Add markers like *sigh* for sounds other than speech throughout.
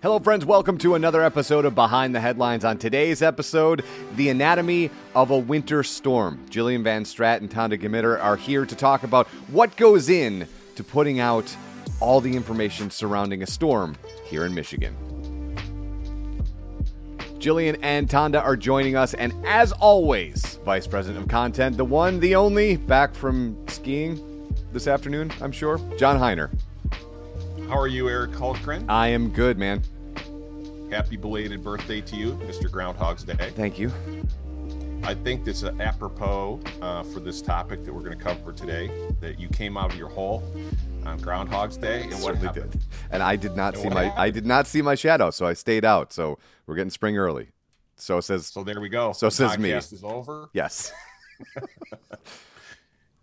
Hello, friends. Welcome to another episode of Behind the Headlines. On today's episode, the anatomy of a winter storm. Jillian Van Straat and Tonda Gmitter are here to talk about what goes in to putting out all the information surrounding a storm here in Michigan. Jillian and Tonda are joining us, and as always, Vice President of Content, the one, the only, back from skiing this afternoon, I'm sure, John Heiner. How are you, Eric Hultgren? I am good, man. Happy belated birthday to you, Mr. Groundhog's Day. Thank you. I think this is apropos uh, for this topic that we're going to cover today. That you came out of your hole on Groundhog's Day, and what happened? Did. And I did not And see my happened? I did not see my shadow, so I stayed out. So we're getting spring early. So says So there we go. So The says me. podcast is over. yes. *laughs* *laughs*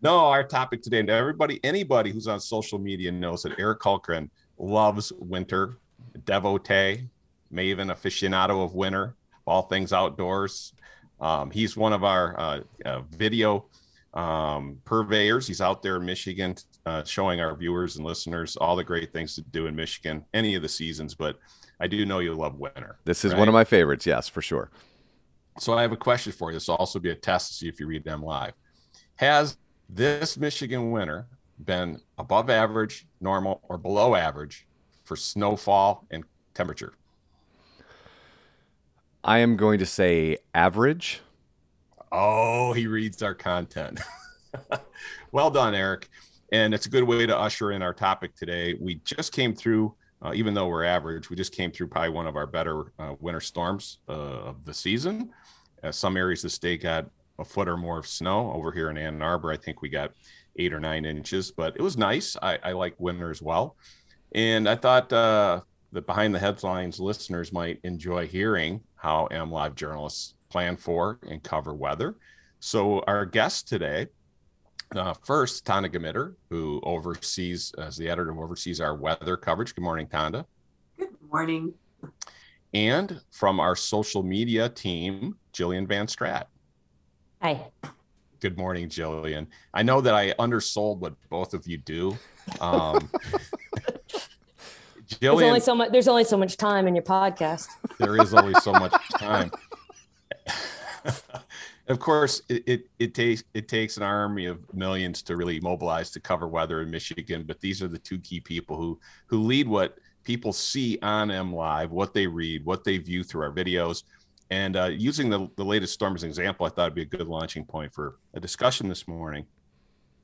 No, our topic today, and everybody, anybody who's on social media knows that Eric Hultgren loves winter, devotee, maven aficionado of winter, all things outdoors. Um, he's one of our uh, uh, video um, purveyors. He's out there in Michigan uh, showing our viewers and listeners all the great things to do in Michigan, any of the seasons. But I do know you love winter. This is right? one of my favorites, yes, for sure. So I have a question for you. This will also be a test to see if you read them live. Has this Michigan winter been above average, normal, or below average for snowfall and temperature? I am going to say average. Oh, he reads our content. *laughs* well done, Eric. And it's a good way to usher in our topic today. We just came through, uh, even though we're average, we just came through probably one of our better uh, winter storms uh, of the season. Uh, some areas of the state got a foot or more of snow. Over here in Ann Arbor, I think we got eight or nine inches, but it was nice. I, I like winter as well. And I thought uh, that behind the headlines listeners might enjoy hearing how MLive journalists plan for and cover weather. So our guest today, uh, first, Tonda Gmitter, who oversees, as the editor, who oversees our weather coverage. Good morning, Tonda. Good morning. And from our social media team, Jillian Van Straat. Hi. Good morning, Jillian. I know that I undersold what both of you do. Um, *laughs* There's only so much. There's only so much time in your podcast. there is only so much *laughs* time. of course, it, it, it takes it takes an army of millions to really mobilize to cover weather in Michigan. But these are the two key people who who lead what people see on MLive, what they read, what they view through our videos. And uh, using the, the latest storm as an example, I thought it'd be a good launching point for a discussion this morning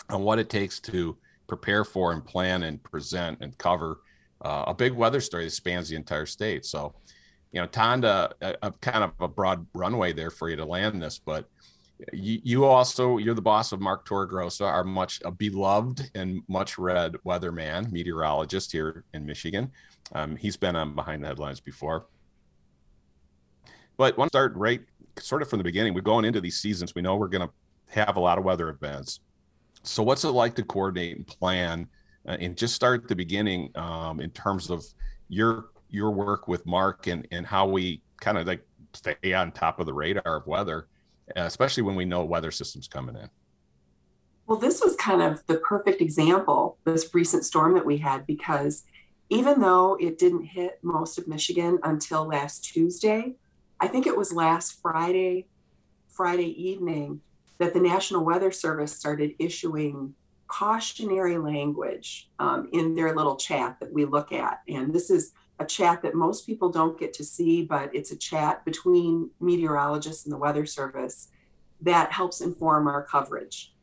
on what it takes to prepare for and plan and present and cover uh, a big weather story that spans the entire state. So, you know, Tonda, a, a kind of a broad runway there for you to land this, but you, you also you're the boss of Mark Torregrossa, our much beloved and much read weatherman, meteorologist here in Michigan. Um, he's been on behind the headlines before. But want to start right sort of from the beginning. We're going into these seasons. We know we're going to have a lot of weather events. So, what's it like to coordinate and plan, uh, and just start at the beginning um, in terms of your your work with Mark and and how we kind of like stay on top of the radar of weather, especially when we know weather systems coming in. Well, this was kind of the perfect example, this recent storm that we had, because even though it didn't hit most of Michigan until last Tuesday, I think it was last Friday, Friday evening, that the National Weather Service started issuing cautionary language um, in their little chat that we look at. And this is a chat that most people don't get to see, but it's a chat between meteorologists and the Weather Service that helps inform our coverage.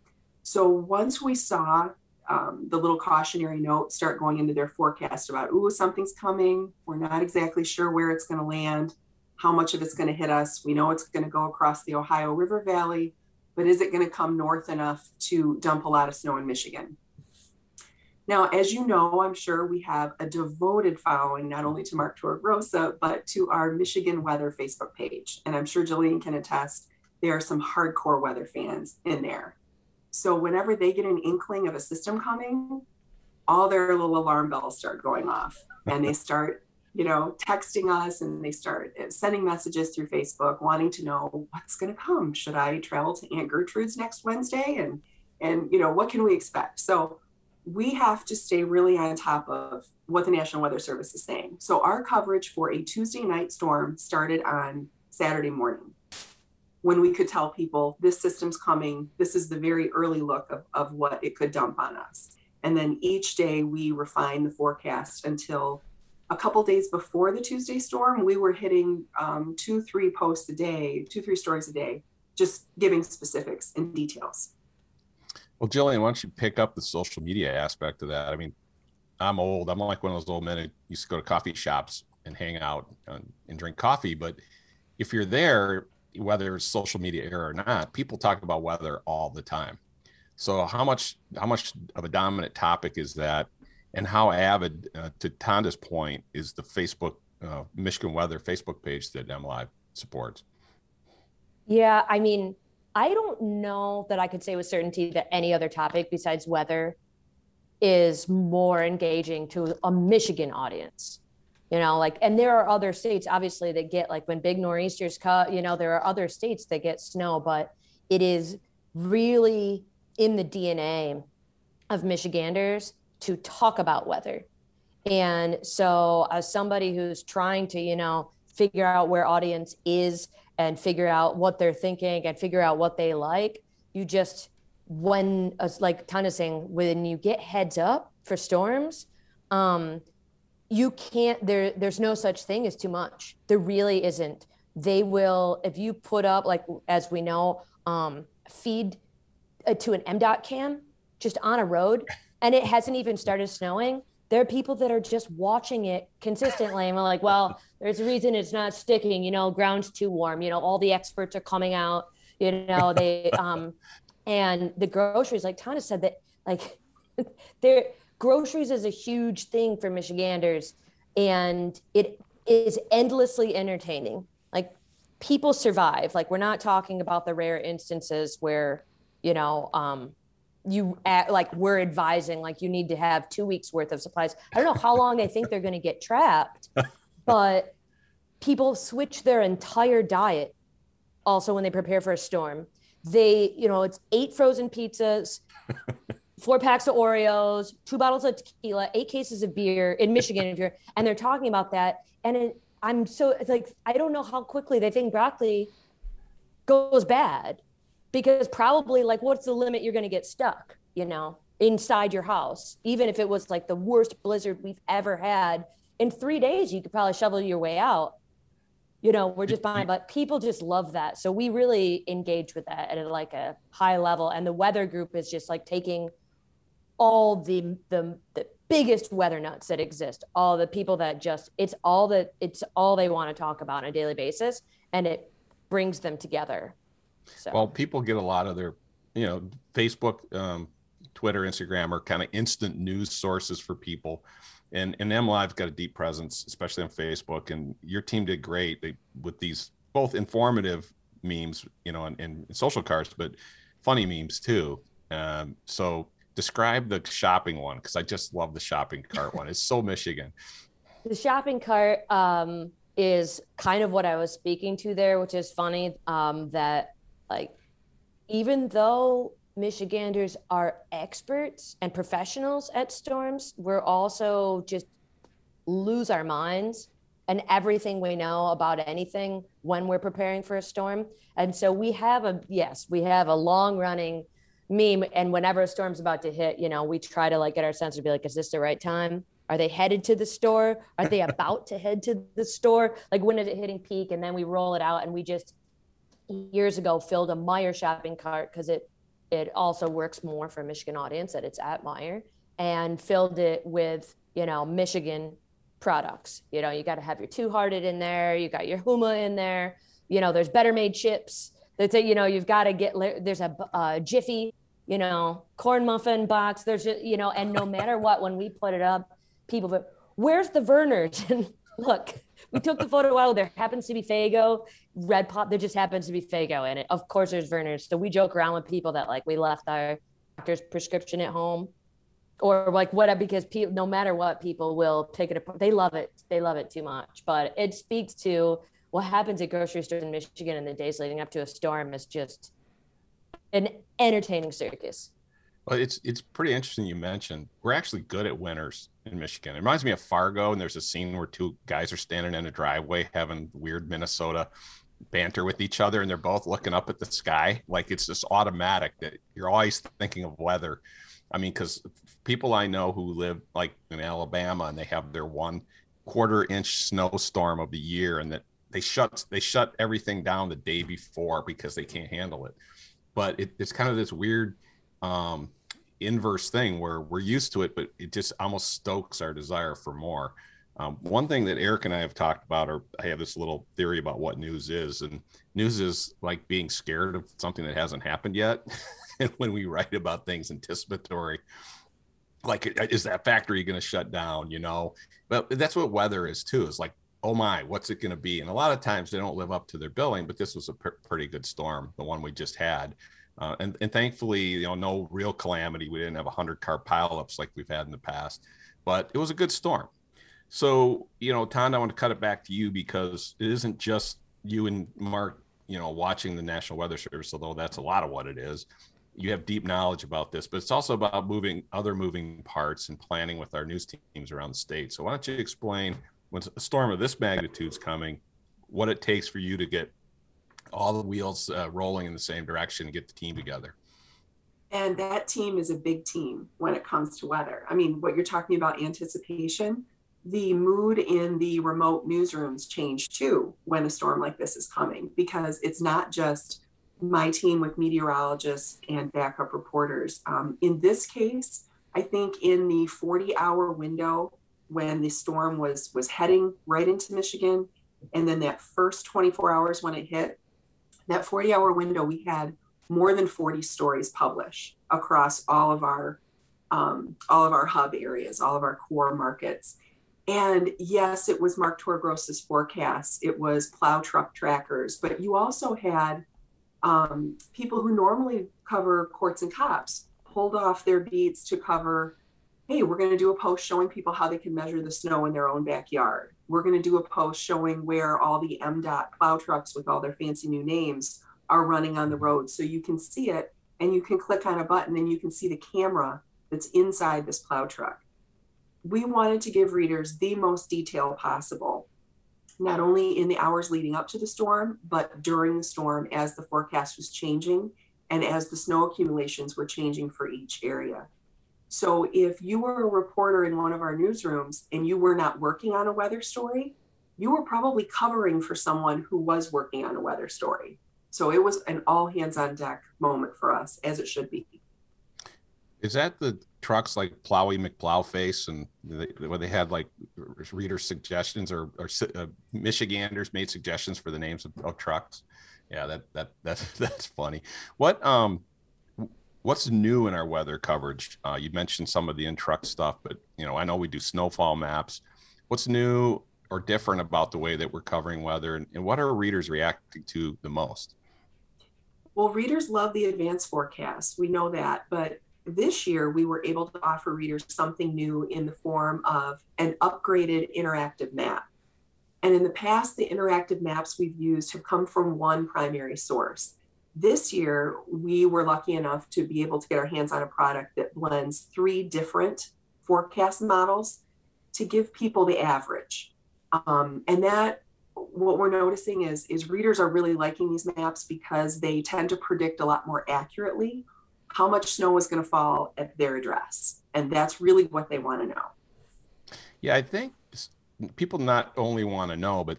So once we saw um, the little cautionary note start going into their forecast about, ooh, something's coming. We're not exactly sure where it's going to land, how much of it's going to hit us. We know it's going to go across the Ohio River Valley, but is it going to come north enough to dump a lot of snow in Michigan? Now, as you know, I'm sure we have a devoted following not only to Mark Torregrossa, but to our Michigan Weather Facebook page. And I'm sure Jillian can attest, there are some hardcore weather fans in there. So whenever they get an inkling of a system coming, all their little alarm bells start going off and they start, you know, texting us and they start uh, sending messages through Facebook wanting to know what's going to come. Should I travel to Aunt Gertrude's next Wednesday? And, and, you know, what can we expect? So we have to stay really on top of what the National Weather Service is saying. So our coverage for a Tuesday night storm started on Saturday morning when we could tell people this system's coming. This is the very early look of, of what it could dump on us. And then each day we refine the forecast until a couple days before the Tuesday storm, we were hitting um, two, three posts a day, two, three stories a day, just giving specifics and details. Well, Jillian, why don't you pick up the social media aspect of that? I mean, I'm old. I'm like one of those old men who used to go to coffee shops and hang out and, and drink coffee. But if you're there, whether it's social media era or not, people talk about weather all the time. So how much how much of a dominant topic is that, and how avid, uh, to Tonda's point, is the Facebook uh, Michigan Weather Facebook page that MLive supports? Yeah, I mean, I don't know that I could say with certainty that any other topic besides weather is more engaging to a Michigan audience. You know, like, and there are other states obviously that get like when big nor'easters cut, you know, there are other states that get snow, but it is really in the DNA of Michiganders to talk about weather. And so, as somebody who's trying to, you know, figure out where audience is and figure out what they're thinking and figure out what they like, you just when like Tana saying, when you get heads up for storms, um, you can't there there's no such thing as too much. There really isn't. They will if you put up like as we know, um, feed uh, to an MDOT cam just on a road and it hasn't even started snowing there are people that are just watching it consistently and we're like well there's a reason it's not sticking you know ground's too warm you know all the experts are coming out you know they *laughs* um and the groceries like tana said that like *laughs* there groceries is a huge thing for michiganders and it is endlessly entertaining. Like people survive. Like we're not talking about the rare instances where you know um you act like we're advising like you need to have two weeks worth of supplies. I don't know how long they think they're going to get trapped *laughs* but people switch their entire diet also when they prepare for a storm. They you know it's eight frozen pizzas *laughs* four packs of oreos two bottles of tequila eight cases of beer in michigan if you're and they're talking about that and it, i'm so like i don't know how quickly they think broccoli goes bad because probably like what's the limit you're going to get stuck you know inside your house? Even if it was like the worst blizzard we've ever had in three days you could probably shovel your way out. You know we're just fine but people just love that. So we really engage with that at like a high level and the weather group is just like taking all the the, the biggest weather nuts that exist all the people that just it's all that it's all they want to talk about on a daily basis and it brings them together so. Well, people get a lot of their, you know, Facebook, um, Twitter, Instagram are kind of instant news sources for people. And and MLive's got a deep presence, especially on Facebook. And your team did great they, with these both informative memes, you know, and, and social cards, but funny memes too. Um, so describe the shopping one because I just love the shopping cart one. It's so *laughs* Michigan. The shopping cart um, is kind of what I was speaking to there, which is funny um, that like even though Michiganders are experts and professionals at storms, we're also just lose our minds and everything we know about anything when we're preparing for a storm. And so we have a yes, we have a long running meme and whenever a storm's about to hit, you know, we try to like get our sense to be like is this the right time? Are they headed to the store? Are they *laughs* about to head to the store? Like when is it hitting peak and then we roll it out and we just years ago filled a Meijer shopping cart because it it also works more for Michigan audience that it's at Meijer and filled it with you know Michigan products. You know, you got to have your Two Hearted in there, you got your Huma in there. You know, there's Better Made chips. That's it. You know, you've got to get there's a, Jiffy. You know, corn muffin box. There's you know, and no matter what, when we put it up, people, where's the Vernors? *laughs* And look, we took the photo while there happens to be Faygo, Red Pop. There just happens to be Faygo in it. Of course, there's Vernors. So we joke around with people that like we left our doctor's prescription at home, or like whatever, because people, no matter what, people will pick it apart. They love it. They love it too much. But it speaks to what happens at grocery stores in Michigan in the days leading up to a storm is just an entertaining circus. Well, it's it's pretty interesting you mentioned we're actually good at winters in Michigan. It reminds me of Fargo, and there's a scene where two guys are standing in a driveway having weird Minnesota banter with each other, and they're both looking up at the sky like it's just automatic that you're always thinking of weather. I mean, because people I know who live like in Alabama and they have their one quarter inch snowstorm of the year, and that they shut they shut everything down the day before because they can't handle it. But it, it's kind of this weird um, inverse thing where we're used to it, but it just almost stokes our desire for more. Um, one thing that Eric and I have talked about, or I have this little theory about what news is, and news is like being scared of something that hasn't happened yet. *laughs* and when we write about things anticipatory, like is that factory going to shut down? You know, but that's what weather is too. Is like, oh my, what's it going to be? And a lot of times they don't live up to their billing. But this was a pr- pretty good storm, the one we just had. Uh, and, and thankfully, you know, no real calamity. We didn't have a hundred car pileups like we've had in the past, but it was a good storm. So, you know, Ton, I want to cut it back to you because it isn't just you and Mark, you know, watching the National Weather Service, although that's a lot of what it is. You have deep knowledge about this, but it's also about moving other moving parts and planning with our news teams around the state. So, why don't you explain when a storm of this magnitude is coming, what it takes for you to get all the wheels uh, rolling in the same direction and get the team together? And that team is a big team when it comes to weather. I mean, what you're talking about anticipation, the mood in the remote newsrooms change too when a storm like this is coming because it's not just my team with meteorologists and backup reporters. Um, in this case, I think in the 40 hour window when the storm was was heading right into Michigan, and then that first 24 hours when it hit, that 40 hour window, we had more than 40 stories published across all of our um, all of our hub areas, all of our core markets. And yes, it was Mark Torregrossa's forecasts. It was plow truck trackers, but you also had um, people who normally cover courts and cops pulled off their beats to cover. Hey, we're going to do a post showing people how they can measure the snow in their own backyard. We're going to do a post showing where all the MDOT plow trucks with all their fancy new names are running on the mm-hmm. road. So you can see it and you can click on a button and you can see the camera that's inside this plow truck we wanted to give readers the most detail possible, not only in the hours leading up to the storm, but during the storm as the forecast was changing and as the snow accumulations were changing for each area. So if you were a reporter in one of our newsrooms and you were not working on a weather story, you were probably covering for someone who was working on a weather story. So it was an all hands on deck moment for us, as it should be. Is that the trucks like Plowy McPlowface and they, where they had like reader suggestions or, or uh, Michiganders made suggestions for the names of, of trucks? Yeah, that that that's *laughs* that's funny. What um what's new in our weather coverage? Uh, you mentioned some of the in truck stuff, but you know I know we do snowfall maps. What's new or different about the way that we're covering weather, and, and what are readers reacting to the most? Well, readers love the advanced forecast. We know that, but this year we were able to offer readers something new in the form of an upgraded interactive map. And in the past, the interactive maps we've used have come from one primary source. This year, we were lucky enough to be able to get our hands on a product that blends three different forecast models to give people the average. Um, and that what we're noticing is is readers are really liking these maps because they tend to predict a lot more accurately how much snow is going to fall at their address. And that's really what they want to know. Yeah, I think people not only want to know, but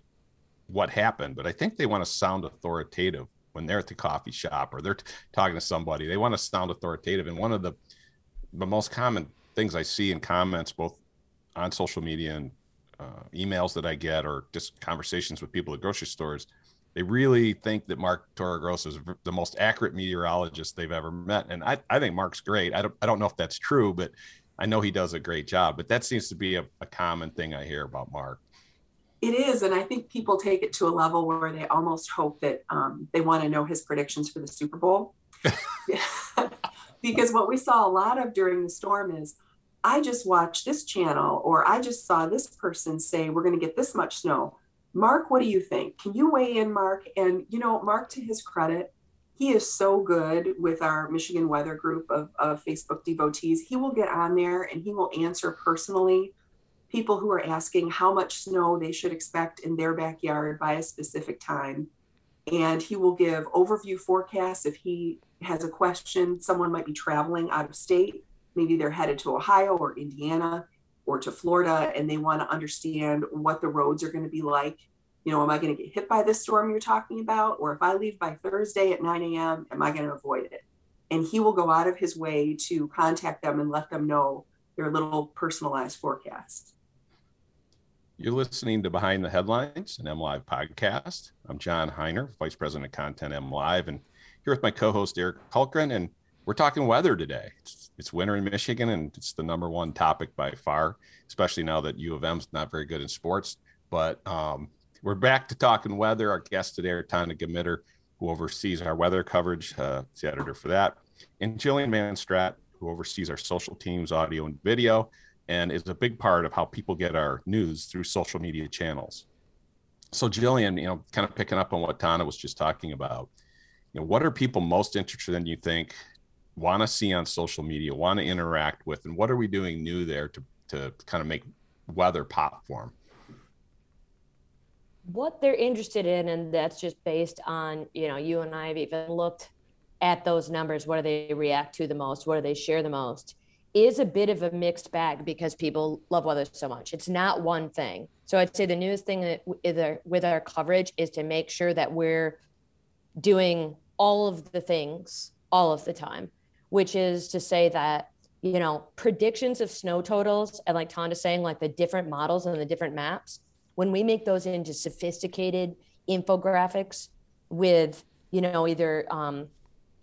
what happened, but I think they want to sound authoritative when they're at the coffee shop or they're t- talking to somebody. They want to sound authoritative. And one of the the most common things I see in comments, both on social media and uh, emails that I get, or just conversations with people at grocery stores, they really think that Mark Torregrossa is the most accurate meteorologist they've ever met. And I, I think Mark's great. I don't, I don't know if that's true, but I know he does a great job. But that seems to be a, a common thing I hear about Mark. It is. And I think people take it to a level where they almost hope that um, they want to know his predictions for the Super Bowl. *laughs* *laughs* because what we saw a lot of during the storm is I just watched this channel or I just saw this person say we're going to get this much snow. Mark, what do you think? Can you weigh in, Mark? And, you know, Mark, to his credit, he is so good with our Michigan weather group of, of Facebook devotees. He will get on there and he will answer personally people who are asking how much snow they should expect in their backyard by a specific time. And he will give overview forecasts if he has a question. Someone might be traveling out of state, maybe they're headed to Ohio or Indiana or to Florida, and they want to understand what the roads are going to be like you know, am I going to get hit by this storm you're talking about? Or if I leave by Thursday at 9 a.m., am I going to avoid it? And he will go out of his way to contact them and let them know their little personalized forecast. You're listening to Behind the Headlines, an MLive podcast. I'm John Heiner, Vice President of Content MLive, and here with my co-host Eric Hultgren, and we're talking weather today. It's, it's winter in Michigan, and it's the number one topic by far, especially now that U of M's not very good in sports. But um, we're back to talking weather. Our guest today are Tana Gmitter, who oversees our weather coverage, uh, the editor for that, and Jillian Van Straat, who oversees our social teams, audio and video, and is a big part of how people get our news through social media channels. So, Jillian, you know, kind of picking up on what Tana was just talking about, you know, what are people most interested in? You think want to see on social media, want to interact with, and what are we doing new there to to kind of make weather pop for them? what they're interested in and that's just based on you know you and i have even looked at those numbers what do they react to the most what do they share the most is a bit of a mixed bag because people love weather so much. It's not one thing. So i'd say the newest thing that either with our coverage is to make sure that we're doing all of the things all of the time which is to say that you know predictions of snow totals and like Tonda saying like the different models and the different maps when we make those into sophisticated infographics with you know either um,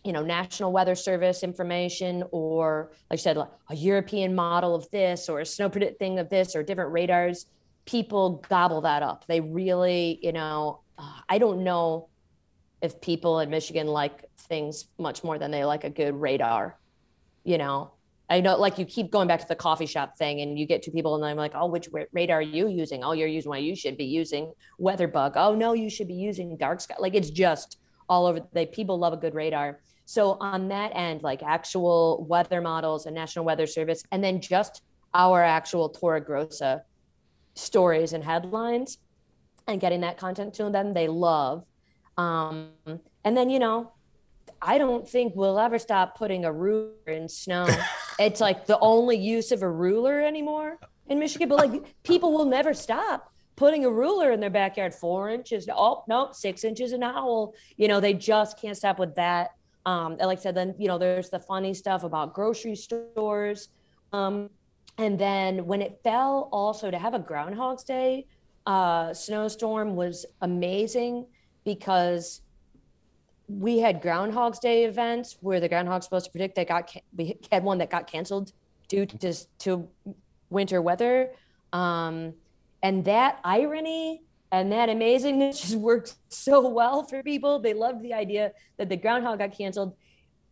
you know national weather service information or like i said a european model of this or a snow predict thing of this or different radars people gobble that up they really you know uh, i don't know if people in michigan like things much more than they like a good radar you know I know, like you keep going back to the coffee shop thing, and you get two people, and I'm like, "Oh, which radar are you using? Oh, you're using what you should be using, WeatherBug. Oh, no, you should be using Dark Sky. Like it's just all over. They people love a good radar. So on that end, like actual weather models and National Weather Service, and then just our actual Torregrossa stories and headlines, and getting that content to them, they love. Um, and then you know, I don't think we'll ever stop putting a ruler in snow. *laughs* it's like the only use of a ruler anymore in Michigan. But like people will never stop putting a ruler in their backyard, four inches. Oh, no, six inches an owl. You know, they just can't stop with that. Um, like I said, then, you know, there's the funny stuff about grocery stores. Um, and then when it fell also to have a Groundhog's Day uh, snowstorm was amazing because we had Groundhog's Day events where the groundhog's supposed to predict that got we had one that got canceled due to to winter weather, um, and that irony and that amazingness *laughs* just worked so well for people. They loved the idea that the groundhog got canceled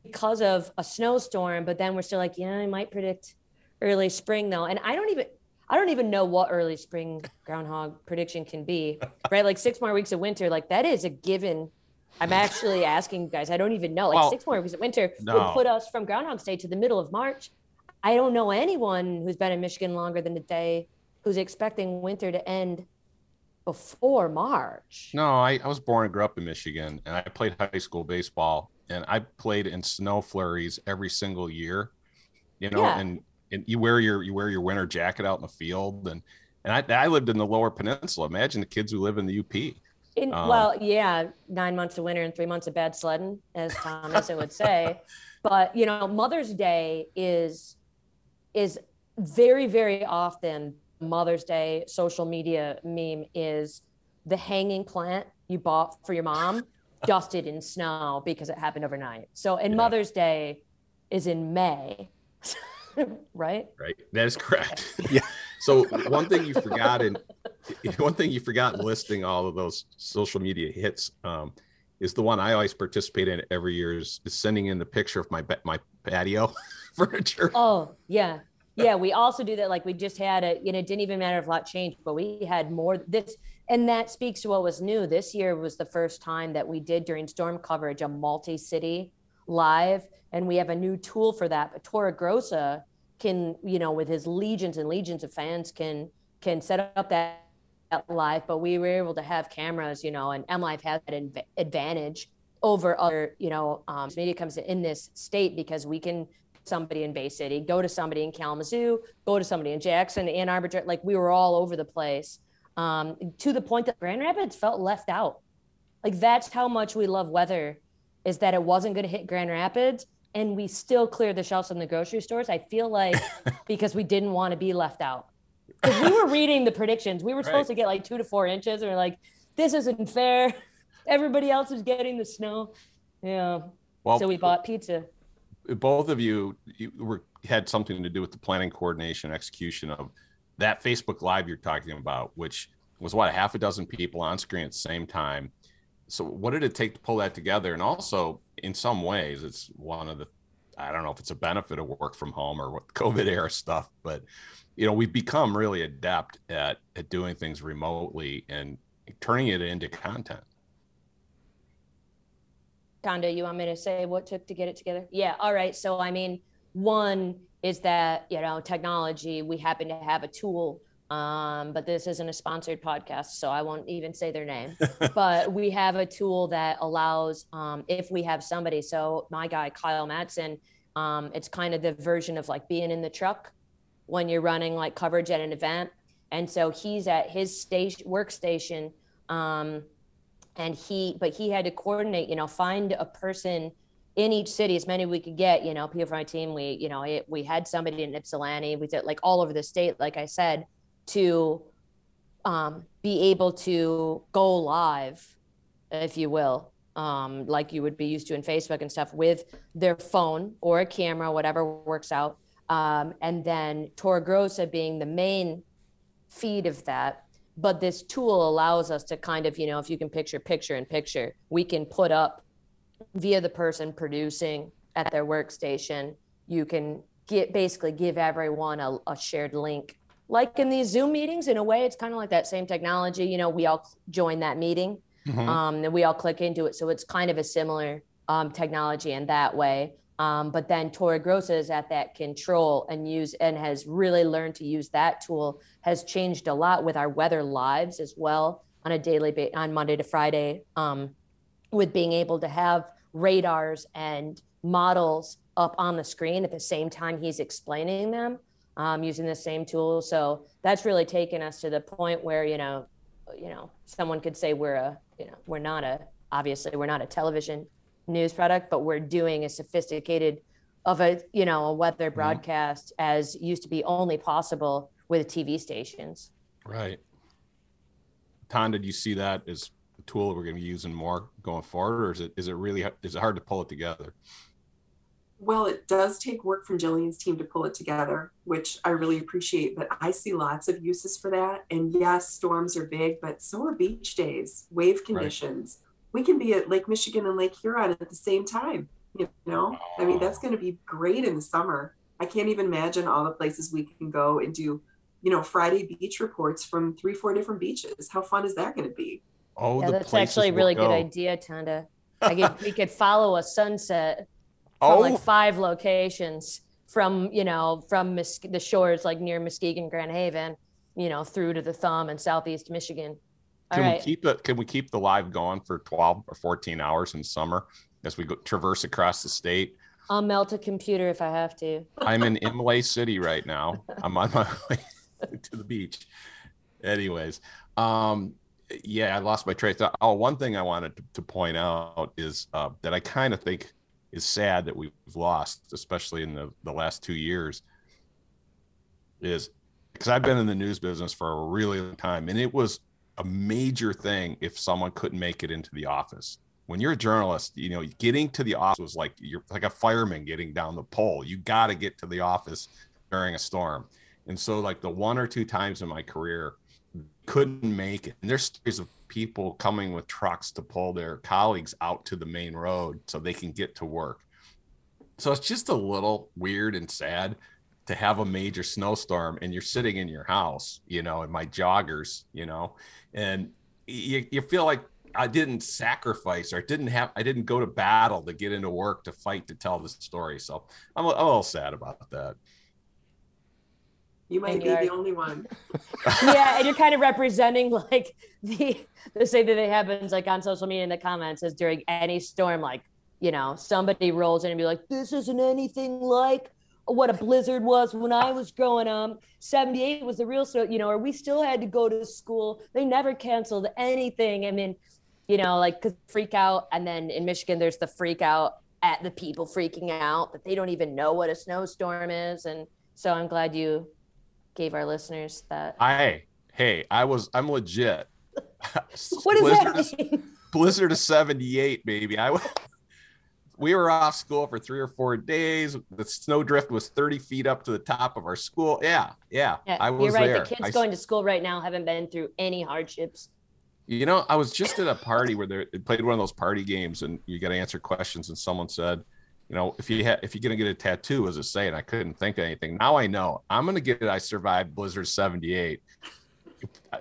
because of a snowstorm, but then we're still like, yeah, I might predict early spring though, and I don't even. I don't even know what early spring groundhog prediction can be, *laughs* right? Like six more weeks of winter, like that is a given I'm actually *laughs* asking you guys. I don't even know. Like well, six more weeks of winter no. would put us from Groundhog Day to the middle of March. I don't know anyone who's been in Michigan longer than a day who's expecting winter to end before March. No, I, I was born and grew up in Michigan, and I played high school baseball, and I played in snow flurries every single year. You know, yeah. and and you wear your you wear your winter jacket out in the field, and and I, I lived in the Lower Peninsula. Imagine the kids who live in the UP. In, um, well, yeah, nine months of winter and three months of bad sledding, as Thomas would say. *laughs* But you know, Mother's Day is is very, very often Mother's Day social media meme is the hanging plant you bought for your mom *laughs* dusted in snow because it happened overnight. So, and yeah. Mother's Day is in May, *laughs* right? Right. That is correct. *laughs* yeah. So one thing you forgot in one thing you forgot in listing all of those social media hits um, is the one I always participate in every year is, is sending in the picture of my my patio furniture. Oh yeah, yeah, we also do that. Like we just had a, you know, it didn't even matter if a lot changed, but we had more this, and that speaks to what was new. This year was the first time that we did during storm coverage a multi-city live, and we have a new tool for that. But Torregrossa can, you know, with his legions and legions of fans, can can set up that live. But we were able to have cameras, you know, and MLive has that advantage over other, you know, um, media comes in this state because we can somebody in Bay City, go to somebody in Kalamazoo, go to somebody in Jackson, Ann Arbor, like we were all over the place um, to the point that Grand Rapids felt left out. Like that's how much we love weather is that it wasn't going to hit Grand Rapids and we still cleared the shelves in the grocery stores. I feel like *laughs* because we didn't want to be left out. Because we were reading the predictions. We were right. supposed to get like two to four inches. And we're like, this isn't fair. *laughs* Everybody else is getting the snow. Yeah. Well, so we bought pizza both of you, you were had something to do with the planning, coordination, execution of that Facebook Live you're talking about, which was what a half a dozen people on screen at the same time. So, what did it take to pull that together? And also, in some ways, it's one of the I don't know if it's a benefit of work from home or what *laughs* COVID era stuff, but you know, we've become really adept at at doing things remotely and turning it into content. Tonda, you want me to say what took to get it together? Yeah. All right. So, I mean, one is that, you know, technology, we happen to have a tool, um, but this isn't a sponsored podcast, so I won't even say their name. *laughs* but we have a tool that allows, um, if we have somebody, so my guy, Kyle Matson, um, it's kind of the version of like being in the truck when you're running like coverage at an event. And so he's at his station workstation. Um, and he but he had to coordinate you know find a person in each city as many we could get you know people from my team. We you know it, we had somebody in ypsilanti. We did like all over the state like i said to um, be able to go live if you will um, like you would be used to in facebook and stuff with their phone or a camera whatever works out. Um, and then Torregrossa being the main feed of that but this tool allows us to kind of you know if you can picture picture in picture we can put up via the person producing at their workstation. You can get basically give everyone a, a shared link. Like in these zoom meetings in a way it's kind of like that same technology you know we all join that meeting mm-hmm. um, and we all click into it. So it's kind of a similar um, technology in that way um, but then Tori Torregrossa is at that control and use and has really learned to use that tool. Has changed a lot with our weather lives as well on a daily ba- on Monday to Friday, um, with being able to have radars and models up on the screen at the same time he's explaining them um, using the same tool. So that's really taken us to the point where you know, you know, someone could say we're a you know we're not a obviously we're not a television news product, but we're doing a sophisticated of a you know a weather mm-hmm. broadcast mm-hmm. as used to be only possible with TV stations. Right. Ton, did you see that as a tool that we're going to be using more going forward, or is it is it really is it hard to pull it together? Well, it does take work from Jillian's team to pull it together, which I really appreciate. But I see lots of uses for that. And yes, storms are big, but so are beach days, wave conditions. Right we can be at Lake Michigan and Lake Huron at the same time. You know, I mean, that's going to be great in the summer. I can't even imagine all the places we can go and do, you know, Friday beach reports from three, four different beaches. How fun is that going to be? Oh, yeah, that's actually a really we'll good idea, Tonda. I could, we could follow a sunset from oh. like five locations from, you know, from Mus- the shores like near Muskegon, Grand Haven, you know, through to the thumb in Southeast Michigan. Can right. we keep it? Can we keep the live going for twelve or fourteen hours in summer as we go traverse across the state? I'll melt a computer if I have to. I'm in *laughs* Imlay City right now. I'm on my way *laughs* to the beach. Anyways, um, yeah, I lost my trace. Oh, one thing I wanted to, to point out is uh, that I kind of think is sad that we've lost, especially in the, the last two years, is because I've been in the news business for a really long time, and it was a major thing if someone couldn't make it into the office. When you're a journalist, you know, getting to the office was like you're like a fireman getting down the pole. You got to get to the office during a storm. And so, like the one or two times in my career, couldn't make it. And there's stories of people coming with trucks to pull their colleagues out to the main road so they can get to work. So it's just a little weird and sad to have a major snowstorm and you're sitting in your house, you know, in my joggers, you know, and you, you feel like I didn't sacrifice or didn't have I didn't go to battle to get into work to fight to tell the story. So I'm a, I'm a little sad about that. You might be the only one. *laughs* yeah, and you're kind of representing like the the same thing that happens like on social media in the comments is during any storm, like you know somebody rolls in and be like, "This isn't anything like what a blizzard was when I was growing up. 78 was the real snow, you know, or we still had to go to school. They never canceled anything. I mean, you know, like cause freak out. And then in Michigan, there's the freak out at the people freaking out that they don't even know what a snowstorm is. And so I'm glad you gave our listeners that. I, hey, I was, I'm legit. *laughs* what does that mean? Blizzard of 78, baby. I we were off school for three or four days. The snowdrift was 30 feet up to the top of our school. Yeah, yeah. yeah I was You're right. There. The kids I, going to school right now haven't been through any hardships. You know, I was just at a party where they played one of those party games, and you got to answer questions. And someone said, "You know, if you ha- if you're gonna get a tattoo, as it say?" And I couldn't think of anything. Now I know. I'm gonna get it. I survived Blizzard '78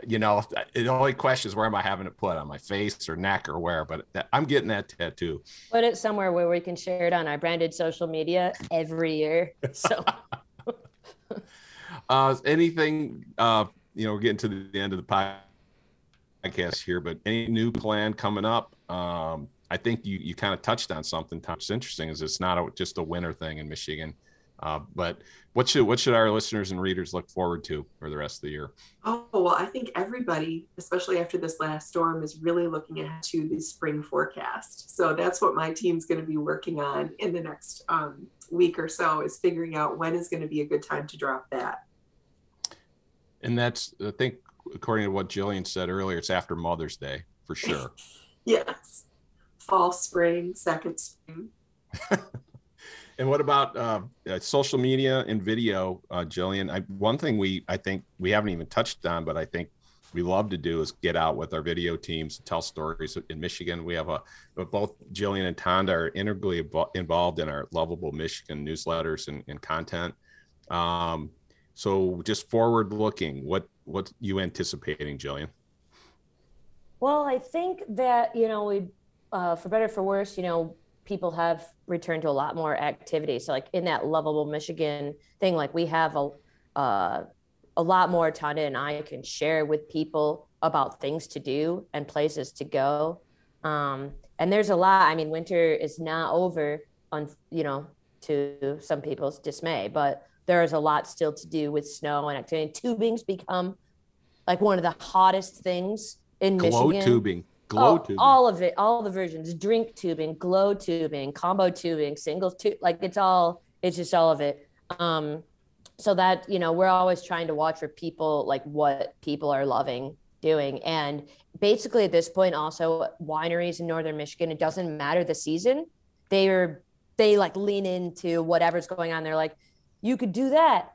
you know, the only question is where am I having it put on my face or neck or where? But I'm getting that tattoo. Put it somewhere where we can share it on our branded social media every year. So, *laughs* uh, anything, uh, you know, we're getting to the end of the podcast here, but any new plan coming up? Um, I think you you kind of touched on something. That's interesting. Is it's not a, just a winter thing in Michigan. Uh, but what should what should our listeners and readers look forward to for the rest of the year? Oh well, I think everybody, especially after this last storm, is really looking ahead to the spring forecast. So that's what my team's going to be working on in the next um, week or so is figuring out when is going to be a good time to drop that. And that's I think according to what Jillian said earlier, it's after Mother's Day for sure. *laughs* yes, fall, spring, second spring. *laughs* And what about uh, uh, social media and video, uh, Jillian? I, one thing we I think we haven't even touched on, but I think we love to do is get out with our video teams, tell stories. In Michigan, we have a both Jillian and Tonda are integrally involved in our lovable Michigan newsletters and, and content. Um, so just forward looking, what what you anticipating, Jillian? Well, I think that you know we, uh, for better for worse, you know people have returned to a lot more activity. So like in that lovable Michigan thing, like we have a uh, a lot more Tonda and I can share with people about things to do and places to go. Um, and there's a lot. I mean, winter is not over on you know to some people's dismay, but there is a lot still to do with snow and activity. Tubing's become like one of the hottest things in Glow Michigan. tubing glow oh, tubing. all of it all the versions. Drink tubing glow tubing combo tubing single tube like it's all it's just all of it. Um so that you know we're always trying to watch for people like what people are loving doing. And basically at this point also wineries in northern michigan it doesn't matter the season. They're they like lean into whatever's going on. They're like you could do that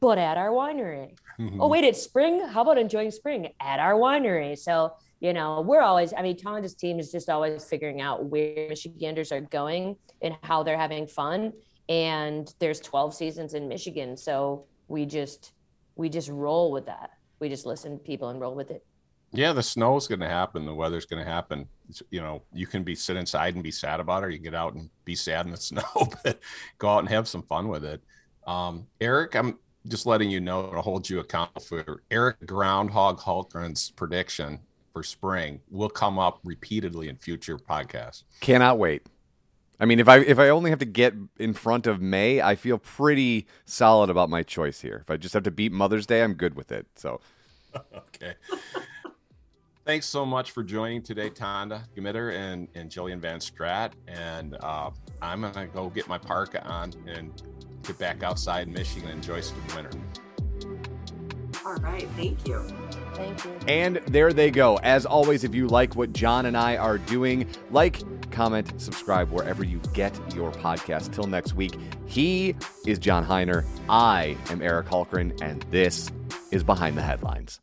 but at our winery. Mm-hmm. *laughs* oh wait it's spring? How about enjoying spring at our winery? So you know, we're always, I mean, Tonda's team is just always figuring out where Michiganders are going and how they're having fun. And there's 12 seasons in Michigan. So we just, we just roll with that. We just listen to people and roll with it. Yeah, the snow is going to happen. The weather's going to happen. It's, you know, you can be sit inside and be sad about it. Or you get out and be sad in the *laughs* snow, but go out and have some fun with it. Um, Eric, I'm just letting you know to hold you accountable for Eric Groundhog Hultgren's prediction for spring will come up repeatedly in future podcasts. Cannot wait. I mean, if I if I only have to get in front of May, I feel pretty solid about my choice here. If I just have to beat Mother's Day, I'm good with it. So, *laughs* okay. Thanks so much for joining today, Tonda Gmitter and, and Jillian Van Straat. And uh, I'm going to go get my parka on and get back outside in Michigan and enjoy some winter. All right. Thank you. Thank you. And there they go. As always, if you like what John and I are doing, like, comment, subscribe wherever you get your podcast. Till next week, he is John Heiner. I am Eric Hultgren, and this is Behind the Headlines.